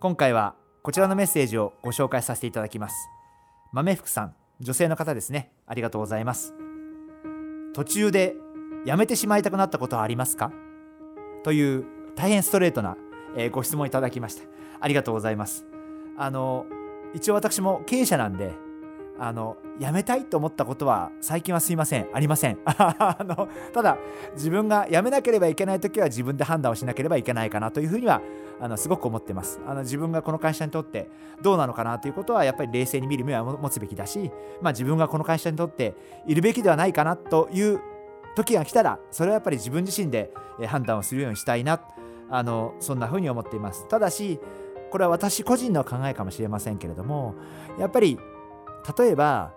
今回はこちらのメッセージをご紹介させていただきます。豆福さん女性の方ですね。ありがとうございます。途中でやめてしまいたくなったことはありますか？という大変ストレートな、ご質問いただきました。ありがとうございます。あの一応私も経営者なんであの辞めたいと思ったことは最近はすいません。ありません。あのただ自分が辞めなければいけない時は自分で判断をしなければいけないかなというふうにはあのすごく思ってます。あの自分がこの会社にとってどうなのかなということはやっぱり冷静に見る目は持つべきだし、まあ、自分がこの会社にとっているべきではないかなという時が来たらそれはやっぱり自分自身で判断をするようにしたいなあのそんなふうに思っています。ただしこれは私個人の考えかもしれませんけれどもやっぱり例えば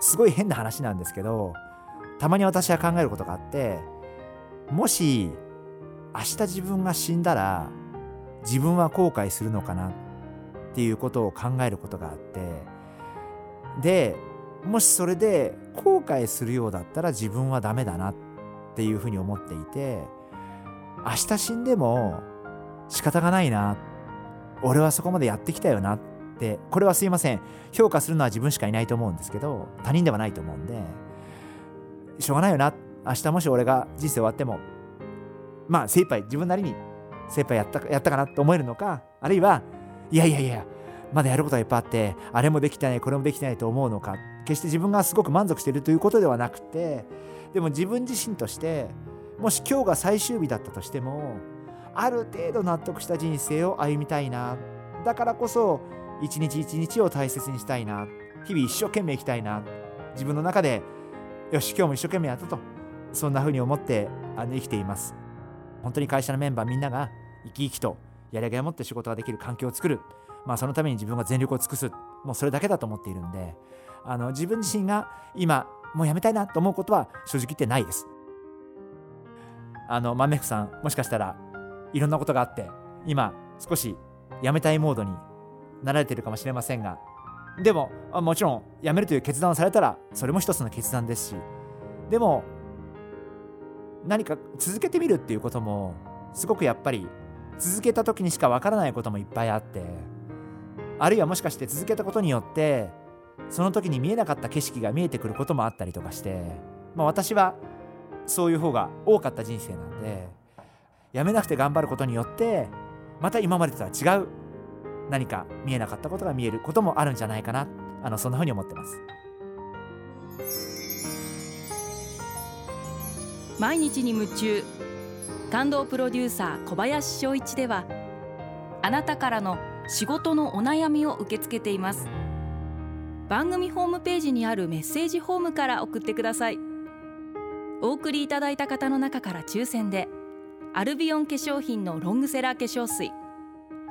すごい変な話なんですけどたまに私は考えることがあってもし明日自分が死んだら自分は後悔するのかなっていうことを考えることがあってでもしそれで後悔するようだったら自分はダメだなっていうふうに思っていて明日死んでも仕方がないな俺はそこまでやってきたよなってこれはすいません。評価するのは自分しかいないと思うんですけど他人ではないと思うんでしょうがないよな。明日もし俺が人生終わってもまあ精一杯自分なりに精一杯やったやったかなと思えるのかあるいはいやいやいやまだやることがいっぱいあってあれもできてないこれもできてないと思うのか決して自分がすごく満足しているということではなくてでも自分自身としてもし今日が最終日だったとしてもある程度納得した人生を歩みたいな。だからこそ一日一日を大切にしたいな。日々一生懸命生きたいな。自分の中でよし今日も一生懸命やったと。そんな風に思ってあの生きています。本当に会社のメンバーみんなが生き生きとやりがいを持って仕事ができる環境を作る。まあそのために自分が全力を尽くす。もうそれだけだと思っているんであの自分自身が今もうやめたいなと思うことは正直言ってないです。あの豆福さんもしかしたらいろんなことがあって今少しやめたいモードになられているかもしれませんが。でももちろん辞めるという決断をされたらそれも一つの決断ですし。でも何か続けてみるっていうこともすごくやっぱり続けた時にしかわからないこともいっぱいあってあるいはもしかして続けたことによってその時に見えなかった景色が見えてくることもあったりとかして、まあ、私はそういう方が多かった人生なんでやめなくて頑張ることによってまた今までとは違う何か見えなかったことが見えることもあるんじゃないかな。あのそんなふうに思ってます。毎日に夢中感動プロデューサー小林翔一ではあなたからの仕事のお悩みを受け付けています。番組ホームページにあるメッセージフォームから送ってください。お送りいただいた方の中から抽選でアルビオン化粧品のロングセラー化粧水。